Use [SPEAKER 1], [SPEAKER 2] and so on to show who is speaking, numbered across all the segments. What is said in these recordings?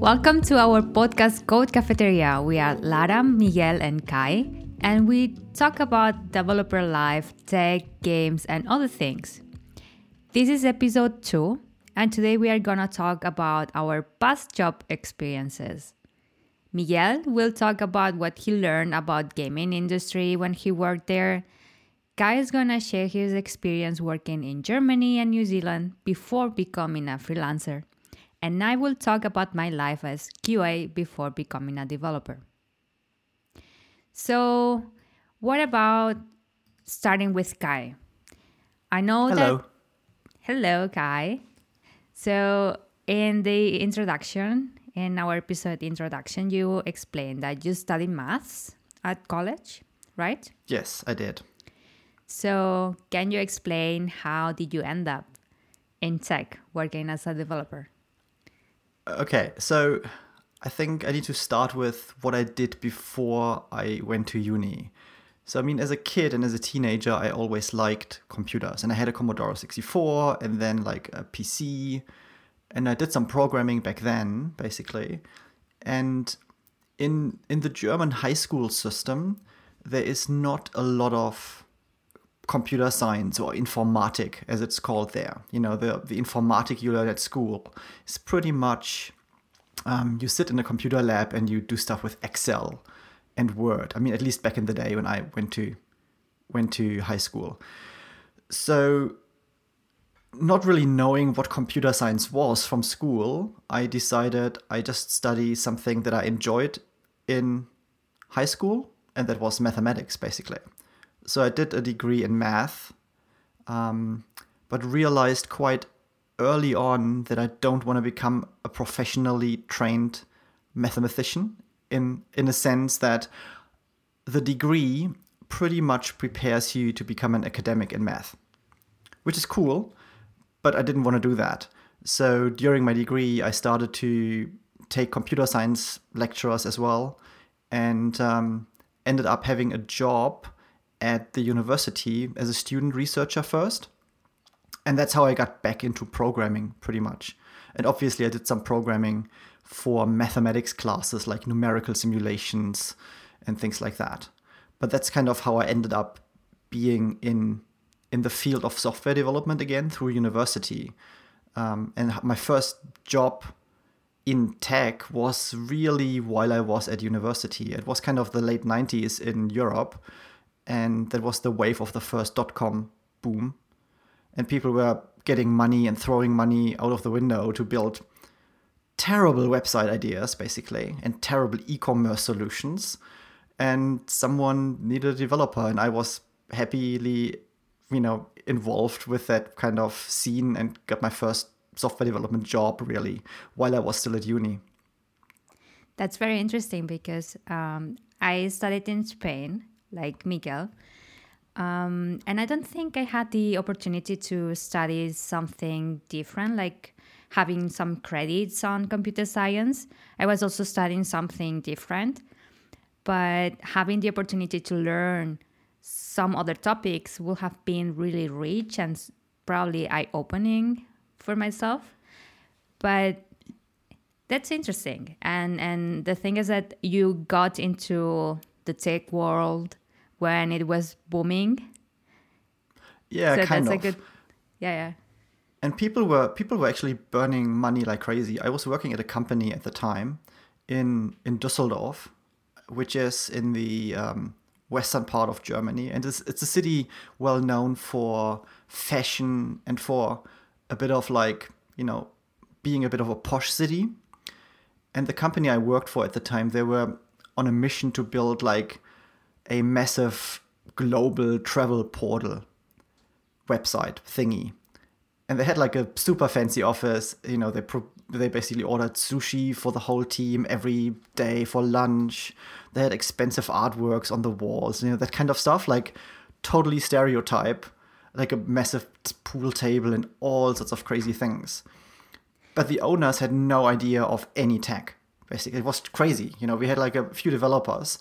[SPEAKER 1] Welcome to our podcast Code Cafeteria. We are Lara, Miguel, and Kai, and we talk about developer life, tech, games, and other things. This is episode 2, and today we are gonna talk about our past job experiences. Miguel will talk about what he learned about gaming industry when he worked there. Kai is gonna share his experience working in Germany and New Zealand before becoming a freelancer and I will talk about my life as QA before becoming a developer. So, what about starting with Kai? I know that
[SPEAKER 2] Hello.
[SPEAKER 1] that. Hello, Kai. So, in the introduction, in our episode introduction, you explained that you studied maths at college, right?
[SPEAKER 2] Yes, I did.
[SPEAKER 1] So, can you explain how did you end up in tech working as a developer?
[SPEAKER 2] Okay, so I think I need to start with what I did before I went to uni. So, I mean, as a kid and as a teenager, I always liked computers. And I had a Commodore 64 and then like a PC. And I did some programming back then, basically. And in, in the German high school system, there is not a lot of computer science or informatic as it's called there. You know the, the informatic you learn at school is pretty much um, you sit in a computer lab and you do stuff with excel and word. I mean at least back in the day when i went to went to high school. So not really knowing what computer science was from school i decided i just study something that i enjoyed in high school and that was mathematics basically so I did a degree in math, um, but realized quite early on that I don't want to become a professionally trained mathematician in in a sense that the degree pretty much prepares you to become an academic in math, which is cool, but I didn't want to do that. So during my degree, I started to take computer science lectures as well, and um, ended up having a job at the university as a student researcher first. And that's how I got back into programming pretty much. And obviously, I did some programming for mathematics classes like numerical simulations and things like that. But that's kind of how I ended up being in in the field of software development again through university. Um, and my first job in tech was really while I was at university. It was kind of the late 90s in Europe and that was the wave of the first dot com boom. And people were getting money and throwing money out of the window to build terrible website ideas, basically, and terrible e commerce solutions. And someone needed a developer, and I was happily, you know, involved with that kind of scene and got my first software development job really while I was still at uni.
[SPEAKER 1] That's very interesting because um, I studied in Spain like Miguel. Um, and I don't think I had the opportunity to study something different, like having some credits on computer science. I was also studying something different, but having the opportunity to learn some other topics will have been really rich and probably eye opening for myself. But that's interesting. And and the thing is that you got into the tech world when it was booming.
[SPEAKER 2] Yeah,
[SPEAKER 1] so
[SPEAKER 2] kind
[SPEAKER 1] that's
[SPEAKER 2] of.
[SPEAKER 1] a good yeah, yeah.
[SPEAKER 2] and people were people were actually burning money like crazy. I was working at a company at the time in in Düsseldorf, which is in the um, western part of Germany, and it's it's a city well known for fashion and for a bit of like you know being a bit of a posh city. And the company I worked for at the time, they were on a mission to build like a massive global travel portal website thingy. And they had like a super fancy office. You know they pro- they basically ordered sushi for the whole team every day for lunch. They had expensive artworks on the walls you know that kind of stuff. Like totally stereotype. Like a massive pool table and all sorts of crazy things. But the owners had no idea of any tech basically. It was crazy. You know we had like a few developers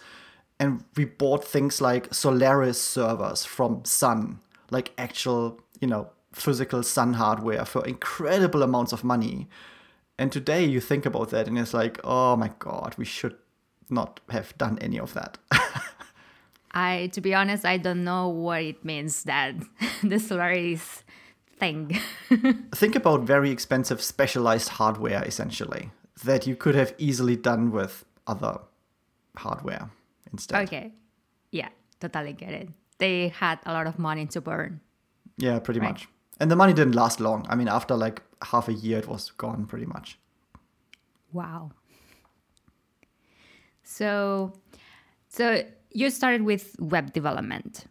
[SPEAKER 2] and we bought things like solaris servers from sun like actual you know physical sun hardware for incredible amounts of money And today you think about that and it's like, oh my God, we should not have done any of that.
[SPEAKER 1] I, to be honest, I don't know what it means that the Solaris thing.
[SPEAKER 2] think about very expensive specialized hardware essentially that you could have easily done with other hardware instead.
[SPEAKER 1] Okay. Yeah, totally get it. They had a lot of money to burn.
[SPEAKER 2] Yeah, pretty right. much. And the money didn't last long. I mean, after like half a year, it was gone pretty much.
[SPEAKER 1] Wow. So, so you started with web development.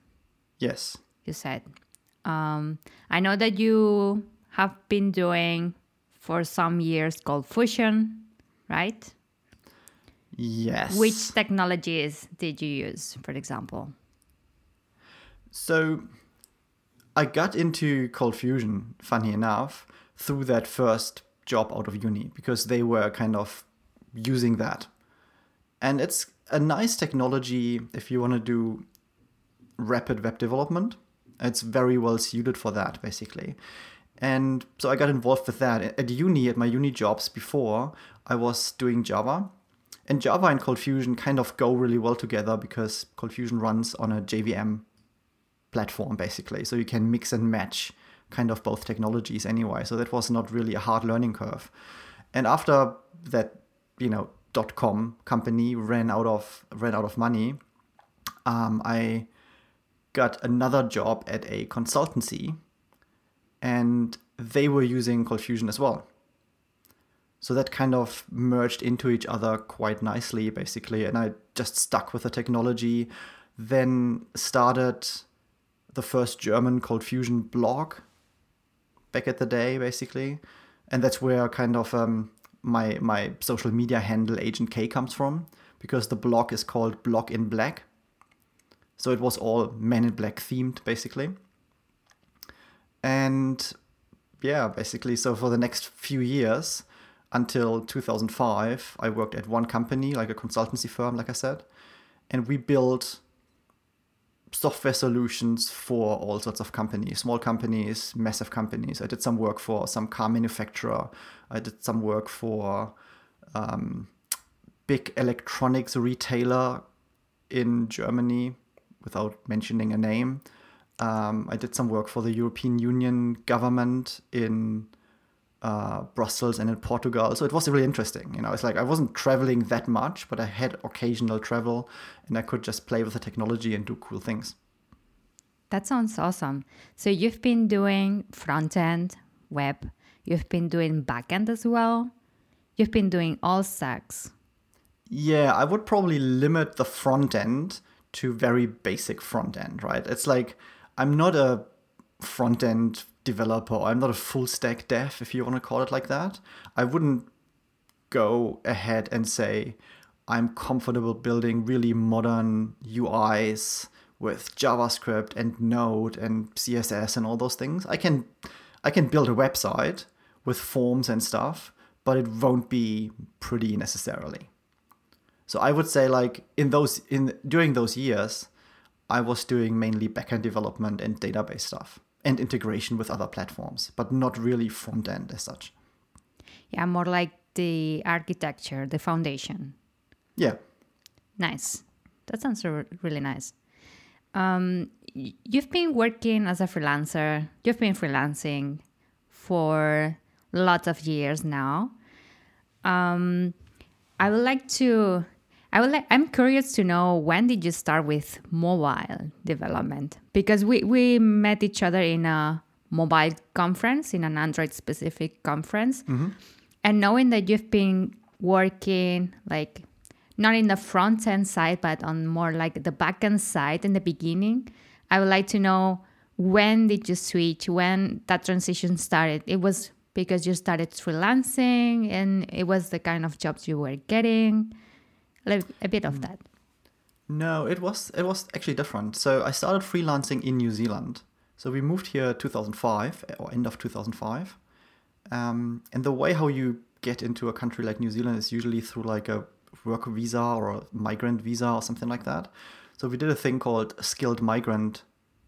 [SPEAKER 2] Yes.
[SPEAKER 1] You said. Um, I know that you have been doing for some years Cold Fusion, right?
[SPEAKER 2] Yes.
[SPEAKER 1] Which technologies did you use, for example?
[SPEAKER 2] So I got into Cold Fusion, funny enough, through that first job out of uni because they were kind of using that. And it's a nice technology if you want to do rapid web development. It's very well suited for that, basically. And so I got involved with that. At uni, at my uni jobs before, I was doing Java. And Java and Cold Fusion kind of go really well together because Cold Fusion runs on a JVM platform, basically. So you can mix and match kind of both technologies anyway. So that was not really a hard learning curve. And after that, you know, dot com company ran out of ran out of money, um, I got another job at a consultancy, and they were using Cold Fusion as well. So that kind of merged into each other quite nicely, basically. And I just stuck with the technology, then started the first German Cold Fusion blog back at the day, basically. And that's where kind of um, my my social media handle Agent K comes from, because the blog is called Blog in Black. So it was all Men in Black themed, basically. And yeah, basically, so for the next few years, until 2005, I worked at one company, like a consultancy firm, like I said, and we built software solutions for all sorts of companies, small companies, massive companies. I did some work for some car manufacturer. I did some work for um, big electronics retailer in Germany, without mentioning a name. Um, I did some work for the European Union government in uh, Brussels and in Portugal. So it was really interesting. You know, it's like I wasn't traveling that much, but I had occasional travel and I could just play with the technology and do cool things.
[SPEAKER 1] That sounds awesome. So you've been doing front end, web, you've been doing back end as well. You've been doing all stacks.
[SPEAKER 2] Yeah, I would probably limit the front end to very basic front end, right? It's like I'm not a front end developer. I'm not a full stack dev, if you want to call it like that. I wouldn't go ahead and say I'm comfortable building really modern UIs with JavaScript and Node and CSS and all those things. I can I can build a website with forms and stuff, but it won't be pretty necessarily. So I would say like in those in during those years, I was doing mainly backend development and database stuff and integration with other platforms, but not really front end as such.
[SPEAKER 1] Yeah, more like the architecture, the foundation.
[SPEAKER 2] Yeah.
[SPEAKER 1] Nice. That sounds really nice. Um, you've been working as a freelancer, you've been freelancing for lots of years now. Um, I would like to I would like, I'm curious to know when did you start with mobile development? Because we, we met each other in a mobile conference, in an Android specific conference. Mm-hmm. And knowing that you've been working like not in the front end side, but on more like the back end side in the beginning, I would like to know when did you switch, when that transition started? It was because you started freelancing and it was the kind of jobs you were getting a, a bit of mm. that.
[SPEAKER 2] No, it was it was actually different. So I started freelancing in New Zealand. So we moved here 2005 or end of 2005. Um, and the way how you get into a country like New Zealand is usually through like a work visa or a migrant visa or something like that. So we did a thing called skilled migrant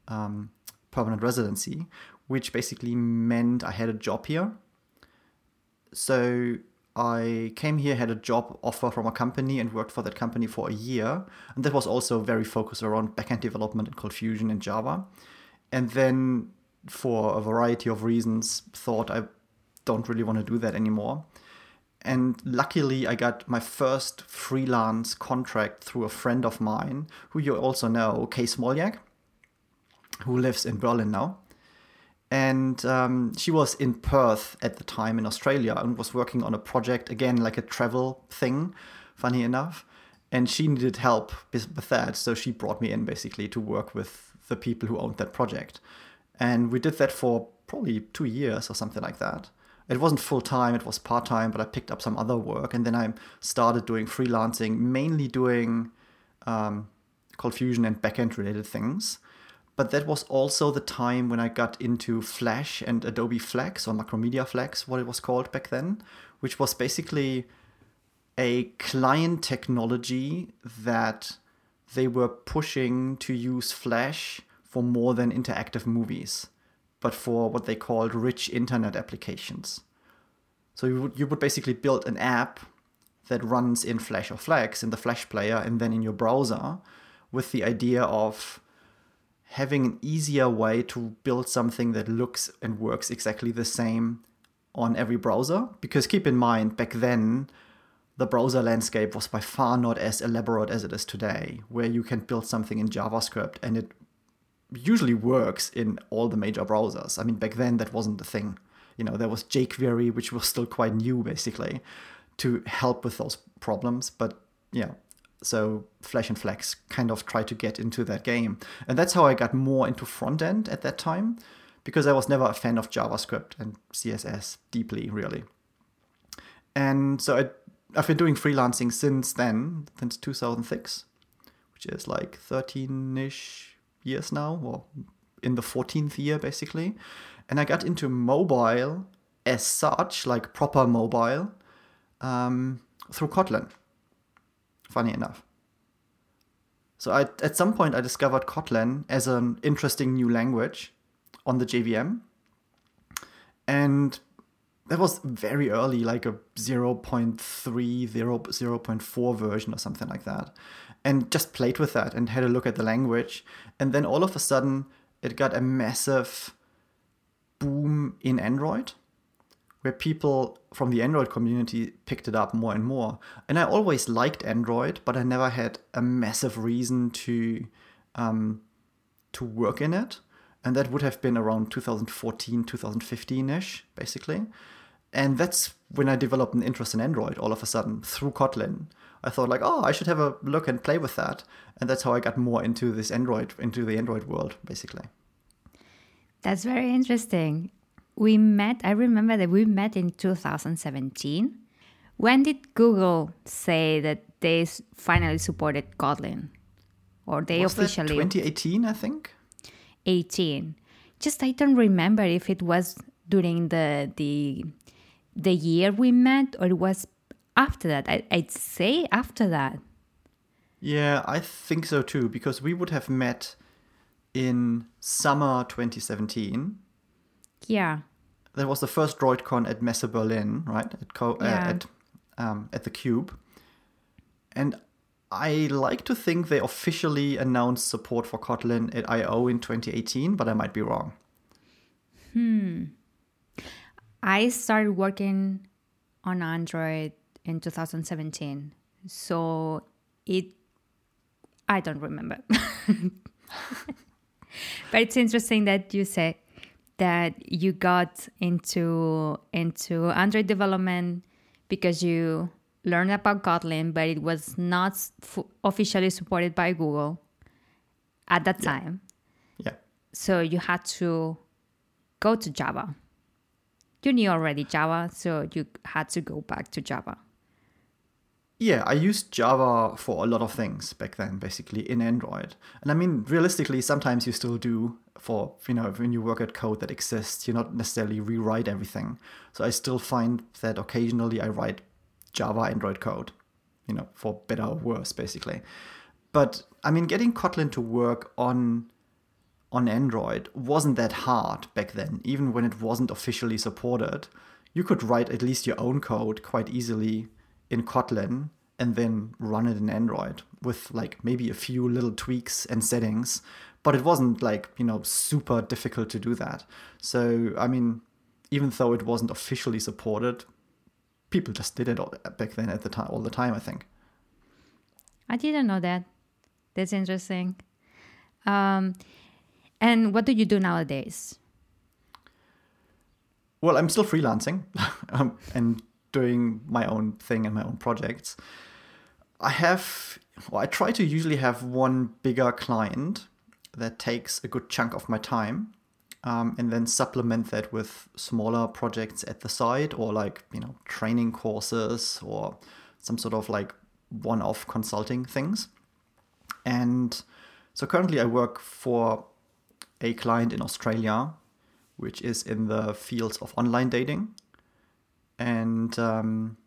[SPEAKER 2] um, permanent residency, which basically meant I had a job here. So I came here, had a job offer from a company, and worked for that company for a year. And that was also very focused around backend development in Cold Fusion and Java. And then, for a variety of reasons, thought I don't really want to do that anymore. And luckily, I got my first freelance contract through a friend of mine, who you also know, Kay Smolyak, who lives in Berlin now and um, she was in Perth at the time in Australia and was working on a project again, like a travel thing, funny enough. And she needed help with, that, so she brought me in basically to work with the people who owned that project. And we did that for probably two years or something like that. It wasn't full time, it was part time, but I picked up some other work. And then I started doing freelancing, mainly doing um, Cold Fusion and backend related things but that was also the time when I got into Flash and Adobe Flex or Macromedia Flex, what it was called back then, which was basically a client technology that they were pushing to use Flash for more than interactive movies, but for what they called rich internet applications. So you would, you would basically build an app that runs in Flash or Flex in the Flash player and then in your browser with the idea of having an easier way to build something that looks and works exactly the same on every browser. Because keep in mind, back then, the browser landscape was by far not as elaborate as it is today, where you can build something in JavaScript and it usually works in all the major browsers. I mean, back then that wasn't the thing. You know, there was jQuery, which was still quite new basically, to help with those problems. But yeah, so Flash and Flex kind of tried to get into that game. And that's how I got more into front end at that time, because I was never a fan of JavaScript and CSS deeply, really. And so I, I've been doing freelancing since then, since 2006, which is like 13 ish years now, or in the 14th year, basically. And I got into mobile as such, like proper mobile, um, through Kotlin funny enough. So I, at some point, I discovered Kotlin as an interesting new language on the JVM. And that was very early, like a 0.3, 0, 0.4 version or something like that. And just played with that and had a look at the language. And then all of a sudden, it got a massive boom in Android where people from the Android community picked it up more and more. And I always liked Android, but I never had a massive reason to um, to work in it. And that would have been around 2014, 2015 ish, basically. And that's when I developed an interest in Android all of a sudden through Kotlin. I thought like, oh, I should have a look and play with that. And that's how I got more into this Android, into the Android world, basically.
[SPEAKER 1] That's very interesting we met, I remember that we met in 2017. When did Google say that they finally supported Kotlin? Or they
[SPEAKER 2] was
[SPEAKER 1] officially.
[SPEAKER 2] 2018, I think?
[SPEAKER 1] 18. Just I don't remember if it was during the the the year we met or it was after that. I, I'd say after that.
[SPEAKER 2] Yeah, I think so too, because we would have met in summer 2017.
[SPEAKER 1] Yeah
[SPEAKER 2] that was the first DroidCon at Messe Berlin, right? At Co- uh, yeah. uh, at um, at the Cube, and I like to think they officially announced support for Kotlin at I/O in 2018, but I might be wrong.
[SPEAKER 1] Hmm. I started working on Android in 2017, so it. I don't remember. but it's interesting that you say that you got into into Android development because you learned about Kotlin, but it was not f- officially supported by Google at that
[SPEAKER 2] yeah.
[SPEAKER 1] time.
[SPEAKER 2] Yeah.
[SPEAKER 1] So you had to go to Java. You knew already Java, so you had to go back to Java.
[SPEAKER 2] Yeah, I used Java for a lot of things back then, basically in Android. And I mean, realistically, sometimes you still do for, you know, when you work at code that exists, you not necessarily rewrite everything. So I still find that occasionally I write Java Android code, you know, for better or worse, basically. But I mean, getting Kotlin to work on on Android wasn't that hard back then, even when it wasn't officially supported you could write at least your own code quite easily in Kotlin and then run it in Android with like maybe a few little tweaks and settings. But it wasn't like, you know, super difficult to do that. So, I mean, even though it wasn't officially supported, people just did it back then at the time all the time, I think.
[SPEAKER 1] I didn't know that. That's interesting. Um, and what do you do nowadays?
[SPEAKER 2] Well, I'm still freelancing um, and doing my own thing and my own projects. I have, well, I try to usually have one bigger client that takes a good chunk of my time um, and then supplement that with smaller projects at the side or like, you know, training courses or some sort of like one off consulting things. And so currently I work for a client in Australia, which is in the fields of online dating. And um,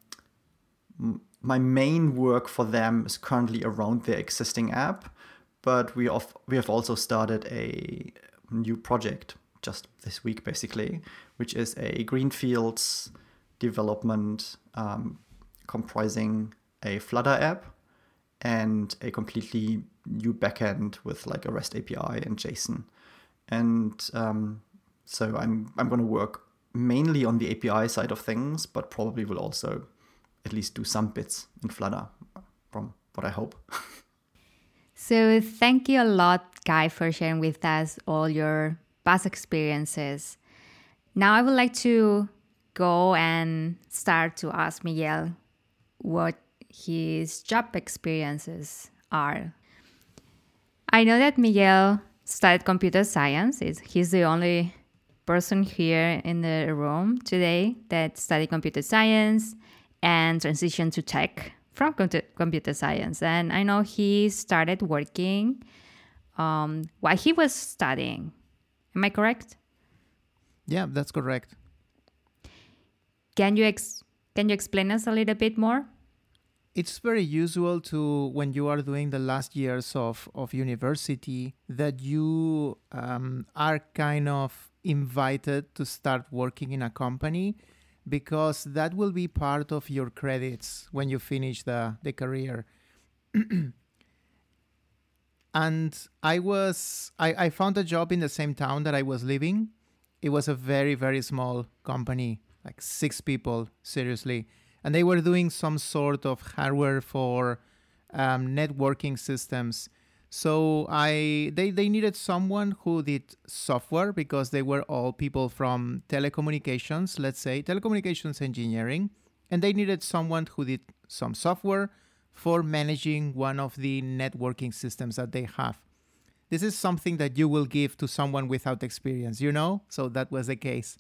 [SPEAKER 2] my main work for them is currently around their existing app, but we have, we have also started a new project just this week, basically, which is a greenfields development um, comprising a Flutter app and a completely new backend with like a REST API and JSON. And um, so I'm I'm going to work mainly on the API side of things, but probably will also at least do some bits in Flutter from what I hope.
[SPEAKER 1] so thank you a lot, Kai, for sharing with us all your past experiences. Now I would like to go and start to ask Miguel what his job experiences are. I know that Miguel studied computer science. He's the only person here in the room today that studied computer science and transitioned to tech from computer science. And I know he started working um, while he was studying. Am I correct?
[SPEAKER 3] Yeah, that's correct.
[SPEAKER 1] Can you ex- can you explain us a little bit more?
[SPEAKER 3] It's very usual to when you are doing the last years of, of university that you um, are kind of invited to start working in a company because that will be part of your credits when you finish the, the career. and I was I, I found a job in the same town that I was living. It was a very, very small company, like six people, seriously. And they were doing some sort of hardware for um, networking systems so I they, they needed someone who did software because they were all people from telecommunications, let's say telecommunications engineering, and they needed someone who did some software for managing one of the networking systems that they have. This is something that you will give to someone without experience, you know? So that was the case.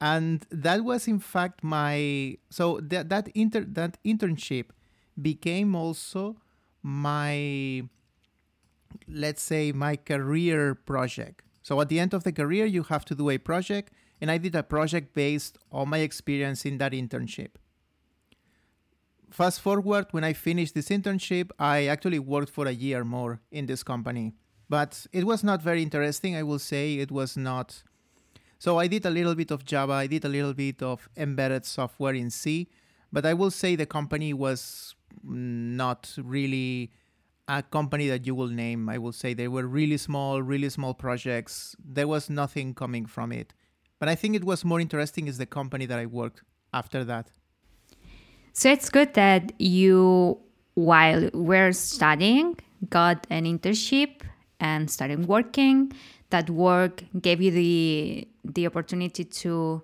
[SPEAKER 3] And that was in fact my so that that inter that internship became also my let's say, my career project. So at the end of the career, you have to do a project, and I did a project based on my experience in that internship. Fast forward, when I finished this internship, I actually worked for a year more in this company. But it was not very interesting, I will say. It was not. So I did a little bit of Java, I did a little bit of embedded software in C, but I will say the company was not really a company that you will name. I will say they were really small, really small projects. There was nothing coming from it. But I think it was more interesting is the company that I worked after that.
[SPEAKER 1] So it's good that you, while we're studying, got an internship and started working. That work gave you the the opportunity to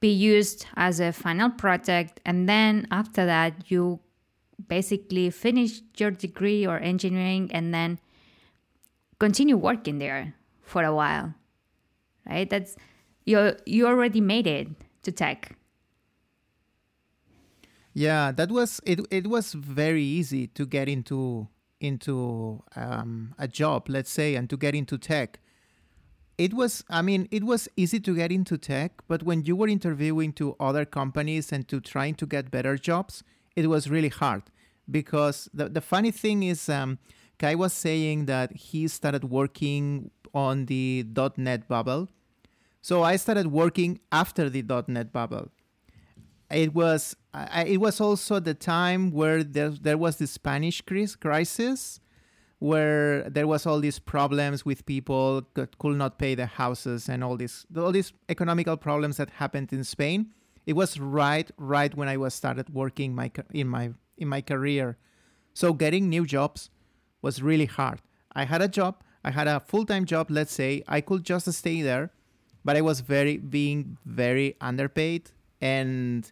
[SPEAKER 1] be used as a final project, and then after that, you basically finish your degree or engineering and then continue working there for a while right? That's you you already made it to tech.
[SPEAKER 3] Yeah that was it it was very easy to get into into um, a job let's say and to get into tech. It was i mean it was easy to get into tech but when you were interviewing to other companies and to trying to get better jobs it was really hard because the, the funny thing is um, Kai was saying that he started working on the .NET bubble. So I started working after the .NET bubble. It was I, it was also the time where there, there was the Spanish crisis, where there was all these problems with people that could not pay their houses and all these all these economical problems that happened in Spain. It was right right when I was started working my in my in my career. So getting new jobs was really hard. I had a job, I had a full-time job, let's say, I could just stay there, but I was very being very underpaid and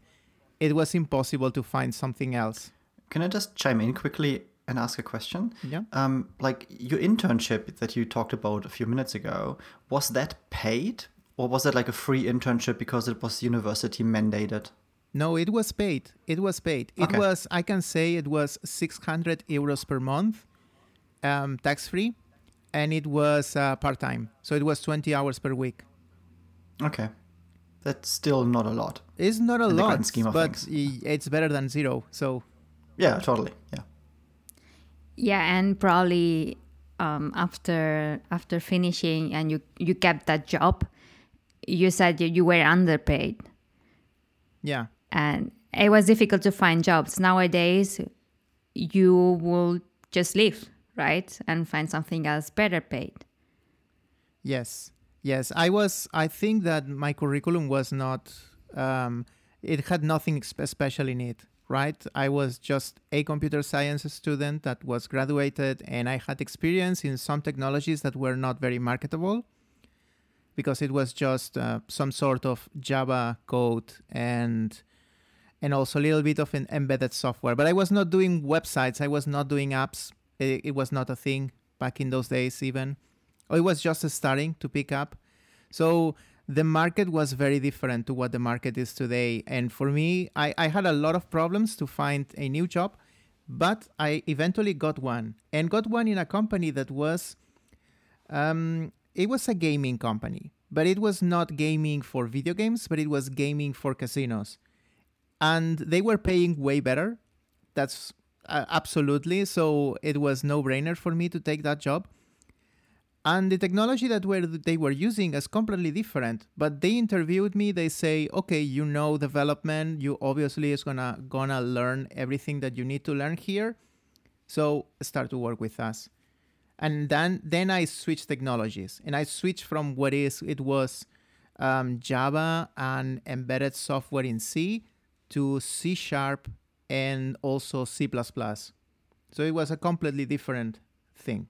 [SPEAKER 3] it was impossible to find something else.
[SPEAKER 2] Can I just chime in quickly and ask a question?
[SPEAKER 3] Yeah.
[SPEAKER 2] Um, like your internship that you talked about a few minutes ago, was that paid or was it like a free internship because it was university mandated?
[SPEAKER 3] No, it was paid. It was paid. It
[SPEAKER 2] Okay.
[SPEAKER 3] was, I can say, it was 600 euros per month, um, tax free, and it was uh, part time. So it was 20 hours per week.
[SPEAKER 2] Okay. That's still not a lot.
[SPEAKER 3] It's not a
[SPEAKER 2] In the
[SPEAKER 3] lot,
[SPEAKER 2] grand scheme of
[SPEAKER 3] but
[SPEAKER 2] things.
[SPEAKER 3] it's better than zero. So
[SPEAKER 2] Yeah, totally. Yeah.
[SPEAKER 1] Yeah, and probably um, after after finishing and you you kept that job, you said you, were underpaid
[SPEAKER 3] yeah,
[SPEAKER 1] and it was difficult to find jobs. Nowadays, you will just leave, right, and find something else better paid.
[SPEAKER 3] yes, yes. I was. I think that my curriculum was not. Um, it had nothing special in it. Right, I was just a computer science student that was graduated, and I had experience in some technologies that were not very marketable because it was just uh, some sort of Java code and and also a little bit of an embedded software. But I was not doing websites. I was not doing apps. It, it was not a thing back in those days, even. It was just starting to pick up. So the market was very different to what the market is today. And for me, I, I had a lot of problems to find a new job, but I eventually got one and got one in a company that was um, it was a gaming company, but it was not gaming for video games, but it was gaming for casinos. And they were paying way better. That's uh, absolutely. So it was no brainer for me to take that job. And the technology that were they were using is completely different. But they interviewed me. They say, okay, you know development. You obviously is gonna gonna learn everything that you need to learn here. So start to work with us and then then I switched technologies and I switched from what is it was um, Java and embedded software in C to C sharp and also C++. So it was a completely different thing.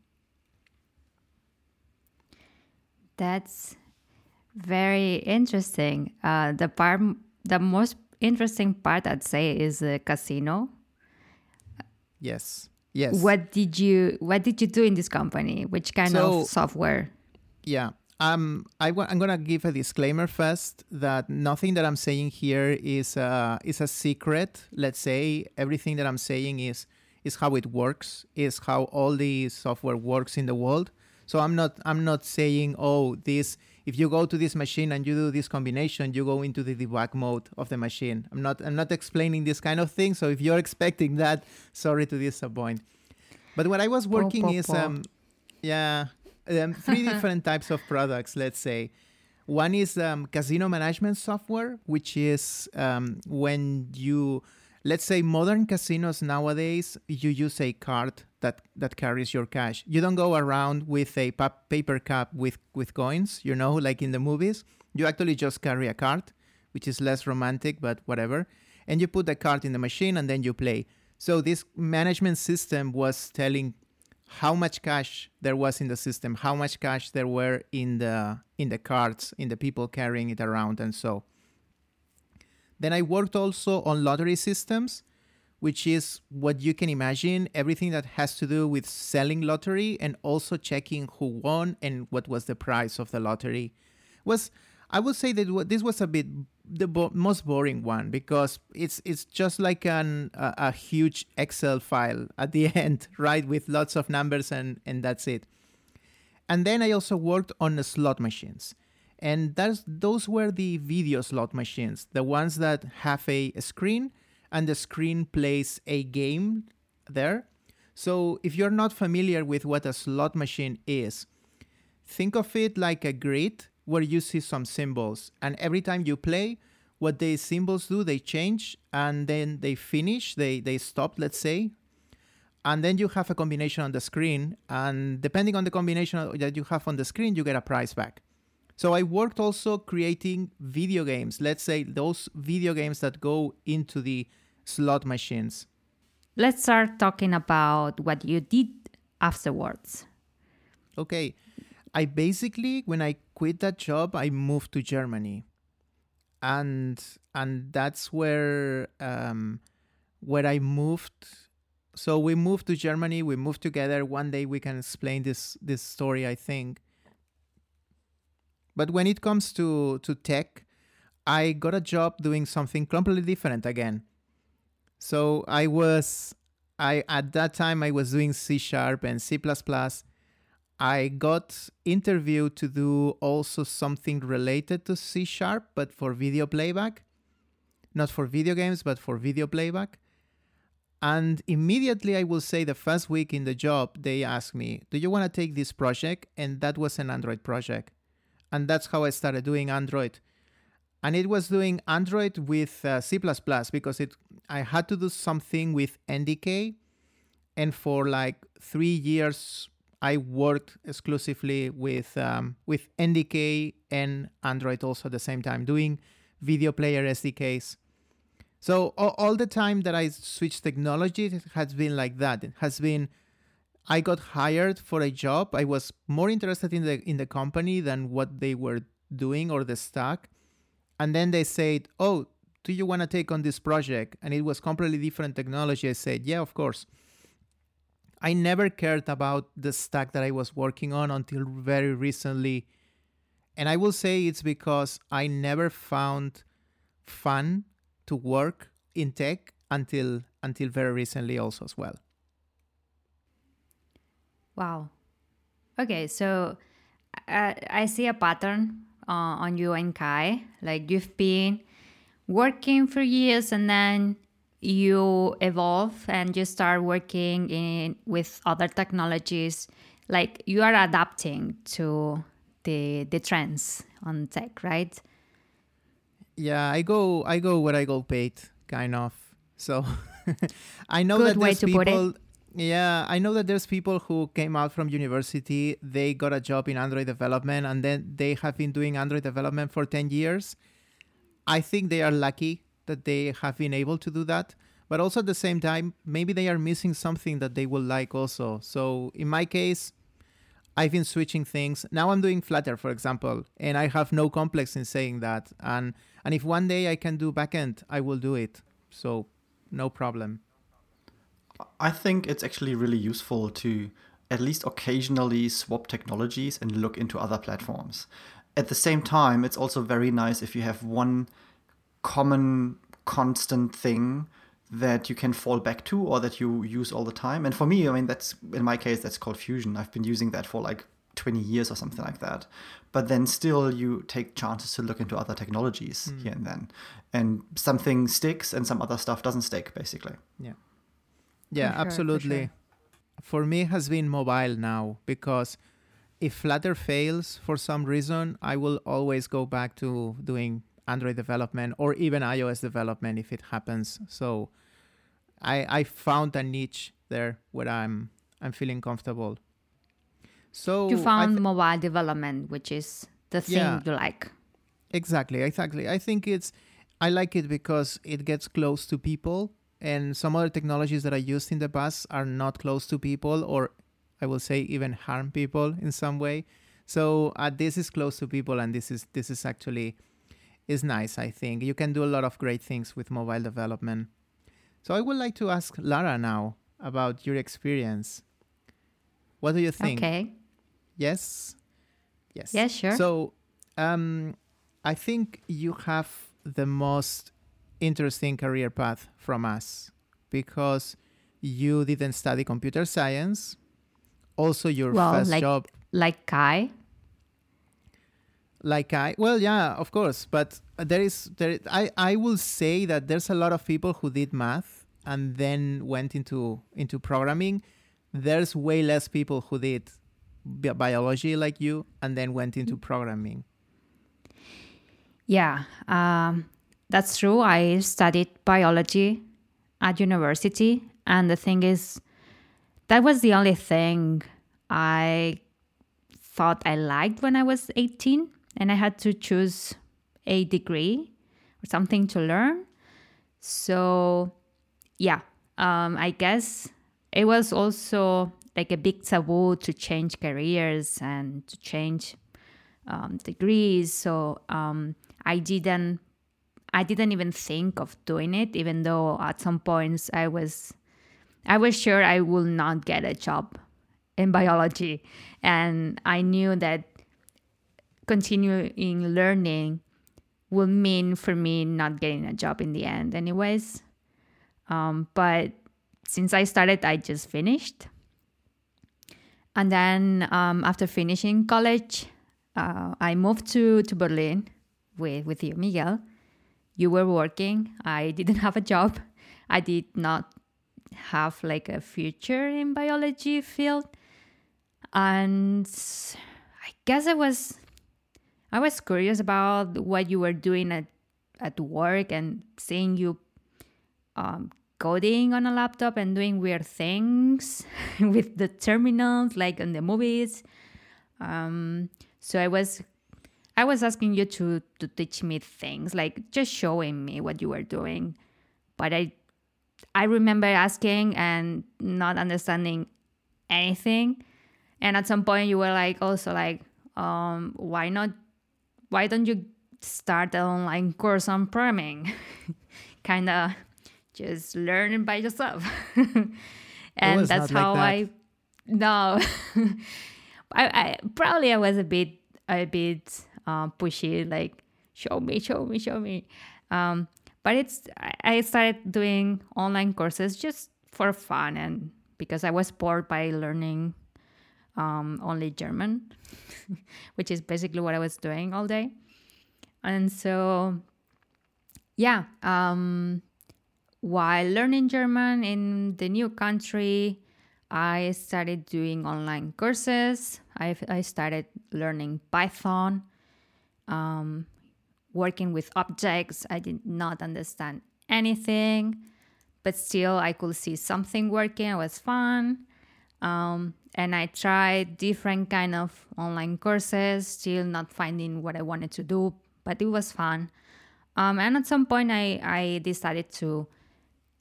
[SPEAKER 1] That's very interesting. Uh, the part, the most interesting part, I'd say, is the casino.
[SPEAKER 3] Yes. Yes.
[SPEAKER 1] What did you What did you do in this company? Which kind
[SPEAKER 3] So-
[SPEAKER 1] of software?
[SPEAKER 3] Yeah. Um, I wa- I'm gonna give a disclaimer first that nothing that I'm saying here is uh, is a secret. Let's say everything that I'm saying is is how it works, is how all the software works in the world. So I'm not I'm not saying oh this if you go to this machine and you do this combination, you go into the debug mode of the machine. I'm not I'm not explaining this kind of thing. So if you're expecting that, sorry to disappoint. But what I was working is um yeah um, three different types of products let's say one is um, casino management software which is um, when you let's say modern casinos nowadays you use a card that that carries your cash. You don't go around with a pa- paper cup with with coins you know like in the movies. You actually just carry a card which is less romantic but whatever and you put the card in the machine and then you play. So this management system was telling how much cash there was in the system, how much cash there were in the in the cards, in the people carrying it around, and so. Then I worked also on lottery systems, which is what you can imagine everything that has to do with selling lottery and also checking who won and what was the price of the lottery. Was I would say that this was a bit the bo- most boring one because it's it's just like an a, a huge Excel file at the end, right, with lots of numbers and and that's it. And then I also worked on slot machines. And that's those were the video slot machines, the ones that have a screen and the screen plays a game there. So if you're not familiar with what a slot machine is, think of it like a grid where you see some symbols, and every time you play, what these symbols do, they change, and then they finish, they they stop, let's say, and then you have a combination on the screen, and depending on the combination that you have on the screen, you get a prize back. So I worked also creating video games. Let's say those video games that go into the slot machines.
[SPEAKER 1] Let's start talking about what you did afterwards.
[SPEAKER 3] Okay. I basically when I quit that job, I moved to Germany. And and that's where um where I moved so we moved to Germany, we moved together. One day we can explain this this story, I think. But when it comes to to tech, I got a job doing something completely different again. So I was I at that time I was doing C sharp and C++. I got interviewed to do also something related to C sharp, but for video playback. Not for video games, but for video playback. And immediately I will say the first week in the job, they asked me, Do you want to take this project? And that was an Android project. And that's how I started doing Android. And it was doing Android with uh, C because it I had to do something with NDK. And for like three years, I worked exclusively with um, with NDK and Android also at the same time, doing video player SDKs. So all, all the time that I switched technology, it has been like that. It has been I got hired for a job. I was more interested in the in the company than what they were doing or the stack. And then they said, "Oh, do you want to take on this project?" And it was completely different technology. I said, "Yeah, of course." I never cared about the stack that I was working on until very recently. And I will say it's because I never found fun to work in tech until until very recently also as well.
[SPEAKER 1] Wow. Okay, so uh, I see a pattern uh, on you and Kai. Like you've been working for years and then you evolve and you start working in with other technologies like you are adapting to the the trends on tech right
[SPEAKER 3] yeah, I go I go where I go paid, kind of. So I know
[SPEAKER 1] Good
[SPEAKER 3] that
[SPEAKER 1] way
[SPEAKER 3] there's people. Yeah, I know that there's people who came out from university, they got a job in Android development, and then they have been doing Android development for 10 years. I think they are lucky that they have been able to do that. But also at the same time, maybe they are missing something that they will like also. So in my case, I've been switching things. Now I'm doing Flutter, for example, and I have no complex in saying that. And and if one day I can do backend, I will do it. So no problem.
[SPEAKER 2] I think it's actually really useful to at least occasionally swap technologies and look into other platforms. At the same time, it's also very nice if you have one common constant thing that you can fall back to or that you use all the time. And for me, I mean, that's in my case, that's Cold Fusion. I've been using that for like 20 years or something like that. But then still, you take chances to look into other technologies mm. here and then. And something sticks and some other stuff doesn't stick, basically.
[SPEAKER 3] Yeah. Yeah, for absolutely. Sure, for, sure. for me, it has been mobile now because if Flutter fails for some reason, I will always go back to doing Android development or even iOS development if it happens. So I I found a niche there where I'm I'm feeling comfortable. So
[SPEAKER 1] you found th- mobile development, which is the thing yeah, you like.
[SPEAKER 3] Exactly, exactly. I think it's I like it because it gets close to people and some other technologies that I used in the past are not close to people or I will say even harm people in some way. So uh, this is close to people and this is this is actually is nice, I think. You can do a lot of great things with mobile development. So I would like to ask Lara now about your experience. What do you think?
[SPEAKER 1] Okay.
[SPEAKER 3] Yes? Yes.
[SPEAKER 1] Yeah, sure.
[SPEAKER 3] So um, I think you have the most interesting career path from us because you didn't study computer science. Also, your
[SPEAKER 1] well,
[SPEAKER 3] first
[SPEAKER 1] like,
[SPEAKER 3] job.
[SPEAKER 1] Like Kai?
[SPEAKER 3] like I well yeah of course but there is there I I will say that there's a lot of people who did math and then went into into programming there's way less people who did bi- biology like you and then went into programming
[SPEAKER 1] Yeah, um, that's true. I studied biology at university, and the thing is, that was the only thing I thought I liked when I was 18, and I had to choose a degree or something to learn. So, yeah, um, I guess it was also like a big taboo to change careers and to change um, degrees. So um, I didn't, I didn't even think of doing it, even though at some points I was, I was sure I will not get a job in biology, and I knew that continuing learning will mean for me not getting a job in the end, anyways. Um, but since I started, I just finished. And then um, after finishing college, uh, I moved to, to Berlin with, with you, Miguel. You were working. I didn't have a job. I did not have like a future in biology field. And I guess I was I was curious about what you were doing at, at work and seeing you um, coding on a laptop and doing weird things with the terminals like in the movies um, so i was i was asking you to to teach me things like just showing me what you were doing but i i remember asking and not understanding anything and at some point you were like also like um, why not why don't you start an online course on programming kind of just learn by yourself. and that's how like that. I no. I, I probably I was a bit a bit uh, pushy, like show me, show me, show me. Um, but it's I started doing online courses just for fun and because I was bored by learning um, only German, which is basically what I was doing all day. And so, yeah, um, while learning German in the new country, I started doing online courses. I, I started learning Python, um, working with objects. I did not understand anything, but still I could see something working. It was fun. Um, and I tried different kind of online courses, still not finding what I wanted to do, but it was fun. Um, and at some point, I, I decided to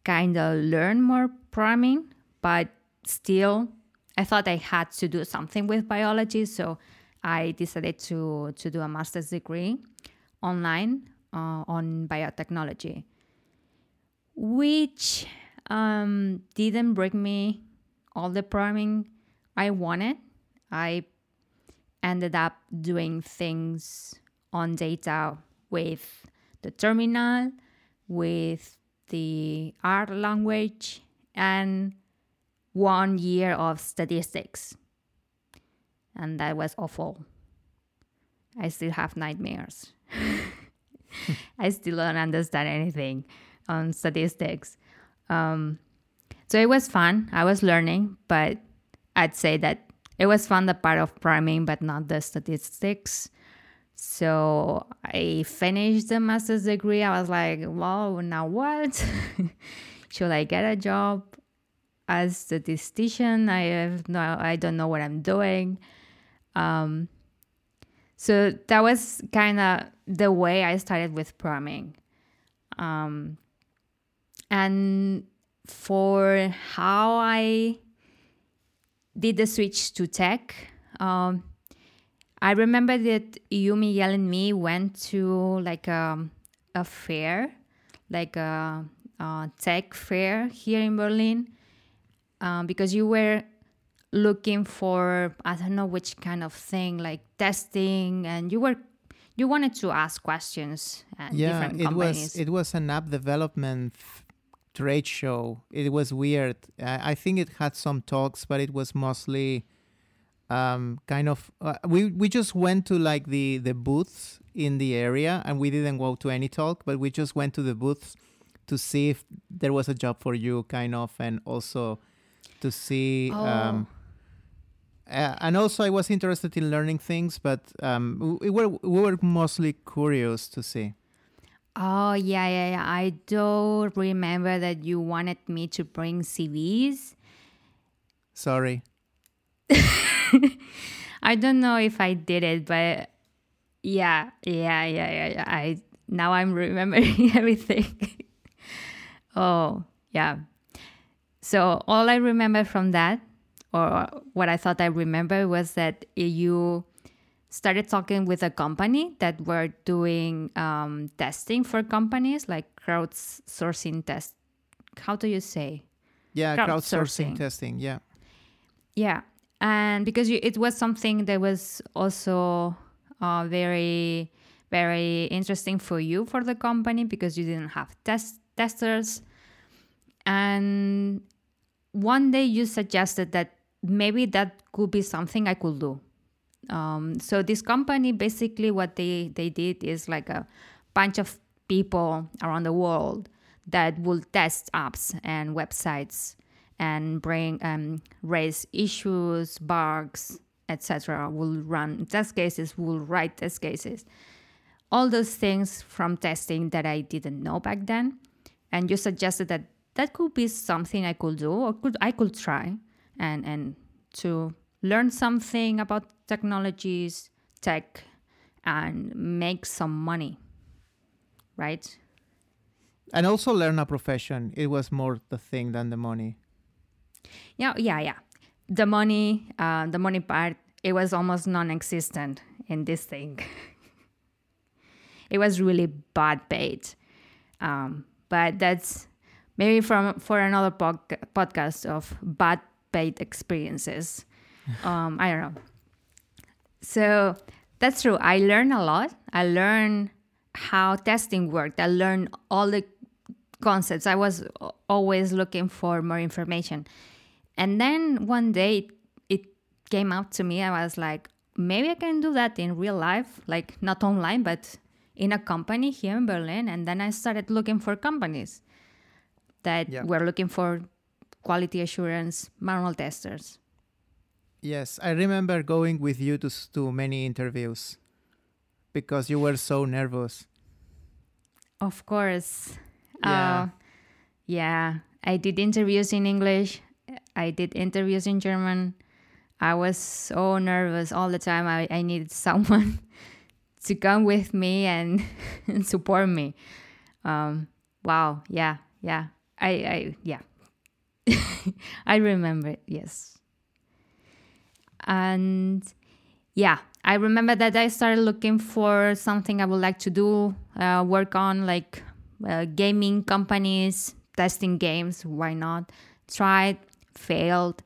[SPEAKER 1] kind of learn more programming, but still, I thought I had to do something with biology. So I decided to, to do a master's degree online uh, on biotechnology, which um, didn't bring me all the programming I wanted. I ended up doing things on data with the terminal, with the R language, and one year of statistics. And that was awful. I still have nightmares. I still don't understand anything on statistics. Um, so it was fun. I was learning, but I'd say that it was fun the part of priming, but not the statistics. So I finished the master's degree. I was like, well, now what? Should I get a job as statistician? I have no, I don't know what I'm doing. Um, so that was kind of the way I started with programming. Um, and for how I did the switch to tech, um, I remember that you, Miguel, and me went to like a, a fair, like a, a tech fair here in Berlin, um, because you were looking for I don't know which kind of thing, like testing, and you were you wanted to ask questions.
[SPEAKER 3] yeah, it was it was an app development trade show. It was weird. I, I think it had some talks, but it was mostly um, kind of uh, we we just went to like the the booths in the area and we didn't go to any talk but we just went to the booths to see if there was a job for you kind of and also to see
[SPEAKER 1] oh.
[SPEAKER 3] um, uh, and also I was interested in learning things, but um, we were we were mostly curious to see.
[SPEAKER 1] Oh yeah, yeah, yeah. I do remember that you wanted me to bring CVs.
[SPEAKER 3] Sorry.
[SPEAKER 1] I don't know if I did it, but yeah, yeah, yeah, yeah. yeah. I now I'm remembering everything. oh yeah. So all I remember from that, or what I thought I remember, was that you started talking with a company that were doing um, testing for companies, like crowdsourcing test. How do you say?
[SPEAKER 3] Yeah, crowdsourcing,
[SPEAKER 1] Crowdsourcing.
[SPEAKER 3] testing. Yeah.
[SPEAKER 1] Yeah, and because you, it was something that was also uh, very, very interesting for you for the company because you didn't have test testers, and one day you suggested that maybe that could be something I could do. Um, so this company basically what they they did is like a bunch of people around the world that will test apps and websites and bring um, raise issues, bugs, etc. Will run test cases, will write test cases, all those things from testing that I didn't know back then. And you suggested that that could be something I could do or could I could try and and to learn something about technologies, tech, and make some money. Right?
[SPEAKER 3] And also learn a profession. It was more the thing than the money.
[SPEAKER 1] Yeah, yeah, yeah. The money, uh, the money part, it was almost non-existent in this thing. it was really bad paid, um, but that's maybe from for another pod- podcast of bad paid experiences. um, I don't know. So that's true. I learned a lot. I learned how testing worked. I learned all the concepts. I was always looking for more information. And then one day it came out to me. I was like, maybe I can do that in real life, like not online, but in a company here in Berlin. And then I started looking for companies that
[SPEAKER 3] Yeah.
[SPEAKER 1] were looking for quality assurance manual testers.
[SPEAKER 3] Yes, I remember going with you to to many interviews because you were so nervous.
[SPEAKER 1] Of course.
[SPEAKER 3] Yeah.
[SPEAKER 1] Uh, yeah. I did interviews in English. I did interviews in German. I was so nervous all the time. I, I needed someone to come with me and, and support me. Um, wow. Yeah. Yeah. I, I yeah. I remember. Yes. And yeah, I remember that I started looking for something I would like to do, uh, work on like uh, gaming companies, testing games. Why not? Tried, failed,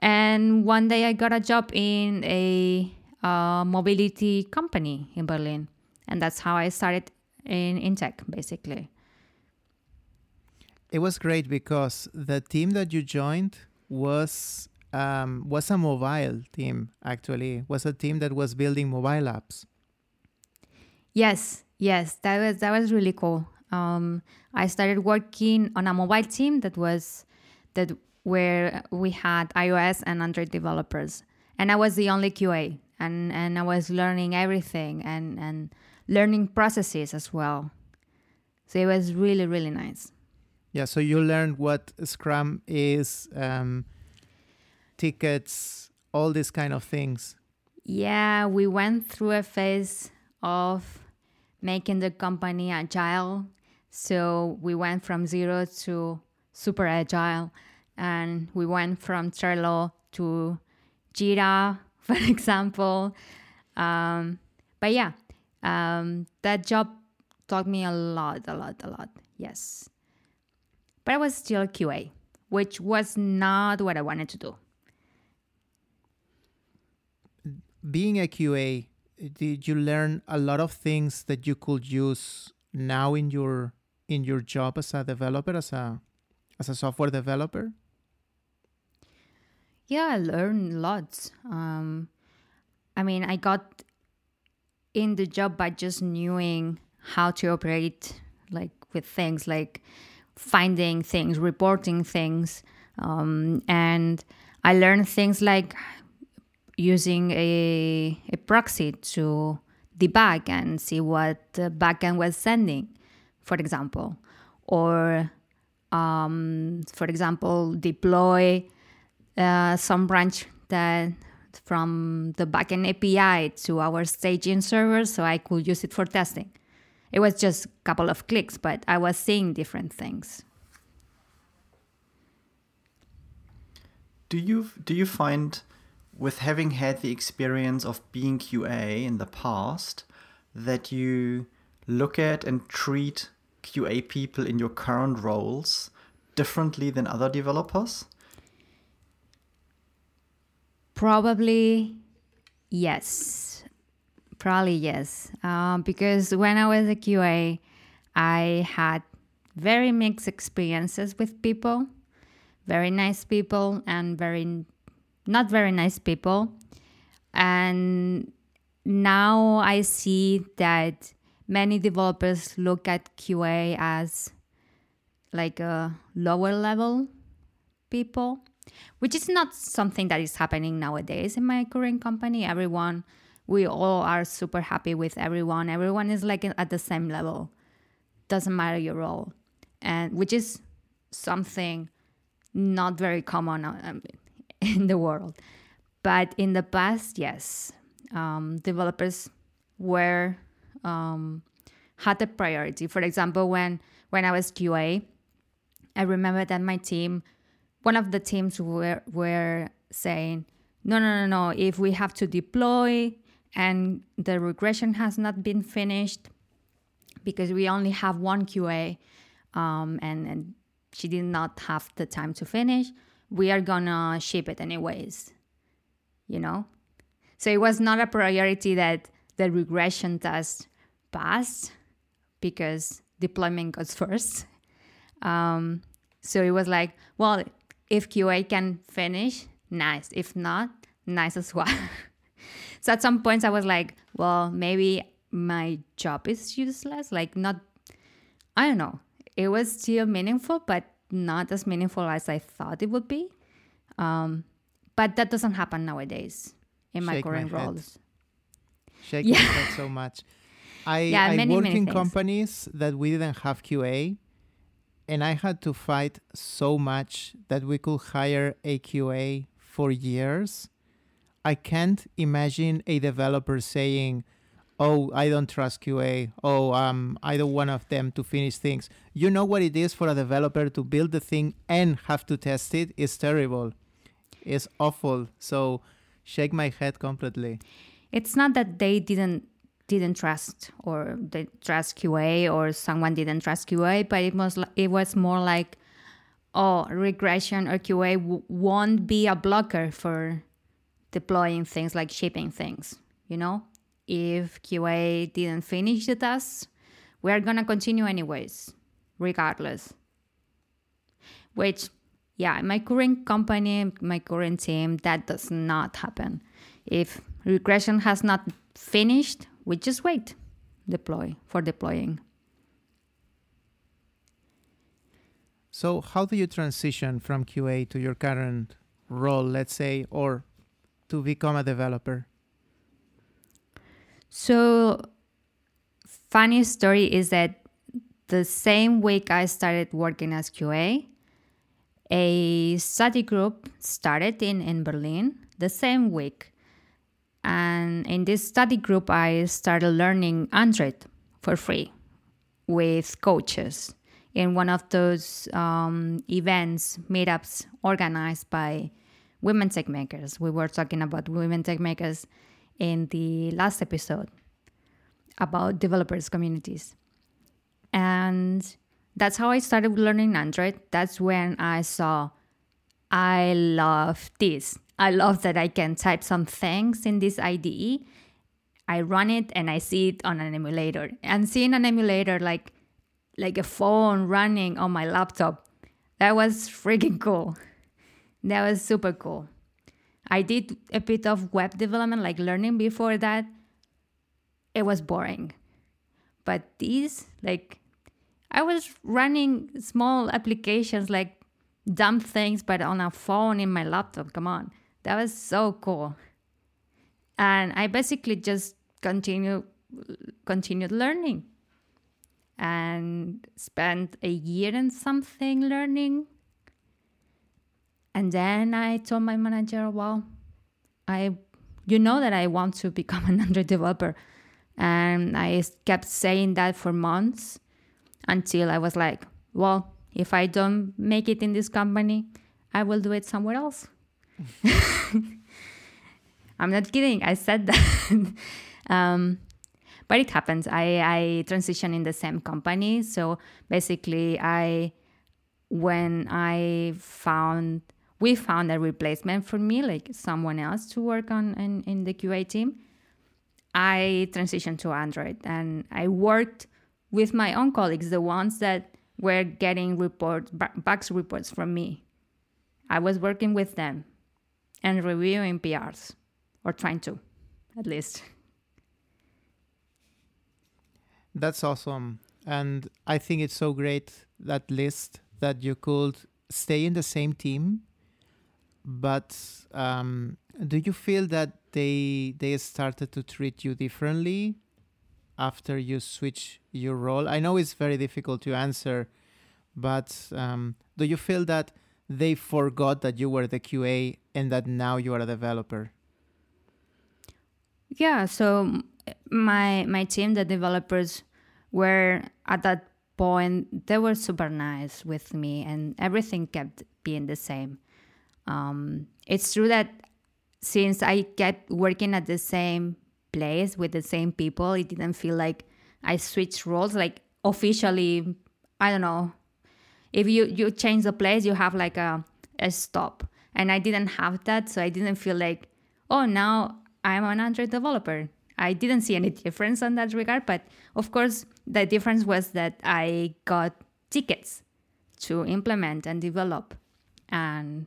[SPEAKER 1] and one day I got a job in a uh, mobility company in Berlin, and that's how I started in in tech, basically.
[SPEAKER 3] It was great because the team that you joined was um, was a mobile team. Actually, was a team that was building mobile apps.
[SPEAKER 1] Yes, yes, that was that was really cool. Um, I started working on a mobile team that was that where we had iOS and Android developers, and I was the only QA, and and I was learning everything and and learning processes as well. So it was really really nice.
[SPEAKER 3] Yeah, so you learned what Scrum is, um, tickets, all these kind of things.
[SPEAKER 1] Yeah, we went through a phase of making the company agile. So we went from zero to super agile, and we went from Trello to Jira, for example. Um, but yeah, um, that job taught me a lot, a lot, a lot. Yes. But I was still QA, which was not what I wanted to do.
[SPEAKER 3] Being a QA, did you learn a lot of things that you could use now in your in your job as a developer, as a as a software developer?
[SPEAKER 1] Yeah, I learned lots. Um, I mean, I got in the job by just knowing how to operate, like with things like finding things, reporting things, um, and I learned things like using a, a proxy to debug and see what the backend was sending, for example, or um, for example, deploy uh, some branch that from the backend API to our staging server so I could use it for testing. It was just a couple of clicks, but I was seeing different things.
[SPEAKER 2] Do you do you find with having had the experience of being QA in the past that you look at and treat QA people in your current roles differently than other developers?
[SPEAKER 1] Probably yes. Probably yes. Um, because when I was a QA, I had very mixed experiences with people, very nice people, and very not very nice people. And now I see that many developers look at QA as like a lower level people which is not something that is happening nowadays in my current company. Everyone, we all are super happy with everyone. Everyone is like at the same level. Doesn't matter your role, and which is something not very common um, in the world. But in the past, yes, um, developers were um, had a priority. For example, when when I was QA, I remember that my team one of the teams were were saying, no, no, no, no. If we have to deploy and the regression has not been finished because we only have one QA um, and, and she did not have the time to finish, we are gonna ship it anyways. You know? So it was not a priority that the regression test passed because deployment goes first. Um, so it was like, well, if QA can finish, nice. If not, nice as well. so at some points I was like, well, maybe my job is useless. Like not I don't know. It was still meaningful, but not as meaningful as I thought it would be. Um, but that doesn't happen nowadays in my
[SPEAKER 3] Shake
[SPEAKER 1] current
[SPEAKER 3] my
[SPEAKER 1] roles.
[SPEAKER 3] Shake
[SPEAKER 1] Yeah.
[SPEAKER 3] my head so much. I,
[SPEAKER 1] Yeah,
[SPEAKER 3] I
[SPEAKER 1] many,
[SPEAKER 3] work
[SPEAKER 1] many
[SPEAKER 3] in
[SPEAKER 1] things.
[SPEAKER 3] companies that we didn't have QA, and I had to fight so much that we could hire a QA for years. I can't imagine a developer saying, "Oh, I don't trust QA. Oh, um, I don't want of them to finish things." You know what it is for a developer to build the thing and have to test it? It's terrible. It's awful. So, shake my head completely.
[SPEAKER 1] It's not that they didn't didn't trust or they trust QA or someone didn't trust QA, but it was it was more like, oh, regression or QA w- won't be a blocker for deploying things like shipping things. You know, if QA didn't finish the task, we're gonna continue anyways, regardless. Which, yeah, my current company, my current team, that does not happen. If regression has not finished, we just wait deploy for deploying.
[SPEAKER 3] So, how do you transition from QA to your current role, let's say, or to become a developer?
[SPEAKER 1] So, funny story is that the same week I started working as QA, a study group started in, in Berlin the same week. And in this study group, I started learning Android for free with coaches in one of those um, events, meetups organized by Women Techmakers. We were talking about Women Techmakers in the last episode about developers communities. And that's how I started learning Android. That's when I saw I love this. I love that I can type some things in this IDE. I run it and I see it on an emulator. And seeing an emulator like like a phone running on my laptop, that was freaking cool. That was super cool. I did a bit of web development, like learning before that. It was boring. But these, like, I was running small applications, like dumb things, but on a phone in my laptop. Come on. That was so cool. and I basically just continued continued learning and spent a year and something learning. And then I told my manager, well, I you know that I want to become an Android developer. And I kept saying that for months until I was like, well, if I don't make it in this company, I will do it somewhere else. I'm not kidding. I said that. um, but it happens. I, I transition in the same company. So basically, I when I found we found a replacement for me, like someone else to work on in, in the QA team. I transitioned to Android and I worked with my own colleagues, the ones that were getting reports, bugs reports from me. I was working with them and reviewing PRs, or trying to, at least.
[SPEAKER 3] That's awesome. And I think it's so great that list that you could stay in the same team. But um, do you feel that they they started to treat you differently after you switch your role? I know it's very difficult to answer, but um, do you feel that they forgot that you were the QA and that now you are a developer?
[SPEAKER 1] Yeah, so my my team, the developers, were at that point they were super nice with me, and everything kept being the same. Um, it's true that since I kept working at the same place with the same people, it didn't feel like I switched roles. Like officially, I don't know. If you you change the place, you have like a a stop, and I didn't have that, so I didn't feel like, oh, now I'm an Android developer. I didn't see any difference on that regard, but of course, the difference was that I got tickets to implement and develop, and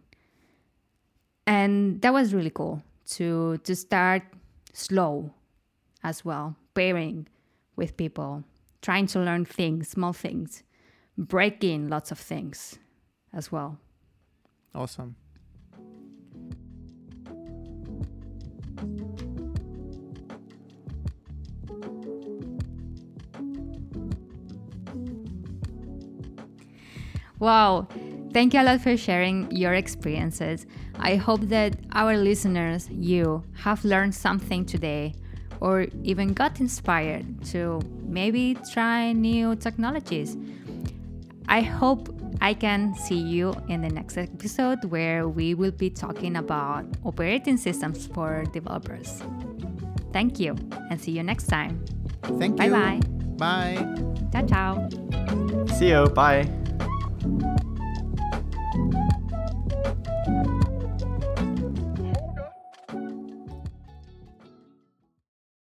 [SPEAKER 1] and that was really cool to to start slow as well, pairing with people, trying to learn things, small things, breaking lots of things as well.
[SPEAKER 3] Awesome.
[SPEAKER 1] Wow. Thank you a lot for sharing your experiences. I hope that our listeners, you, have learned something today or even got inspired to maybe try new technologies. I hope I can see you in the next episode where we will be talking about operating systems for developers. Thank you and see you next time.
[SPEAKER 3] Thank
[SPEAKER 1] bye
[SPEAKER 3] you.
[SPEAKER 1] Bye bye.
[SPEAKER 3] Bye.
[SPEAKER 1] Ciao, ciao.
[SPEAKER 2] See you. Bye.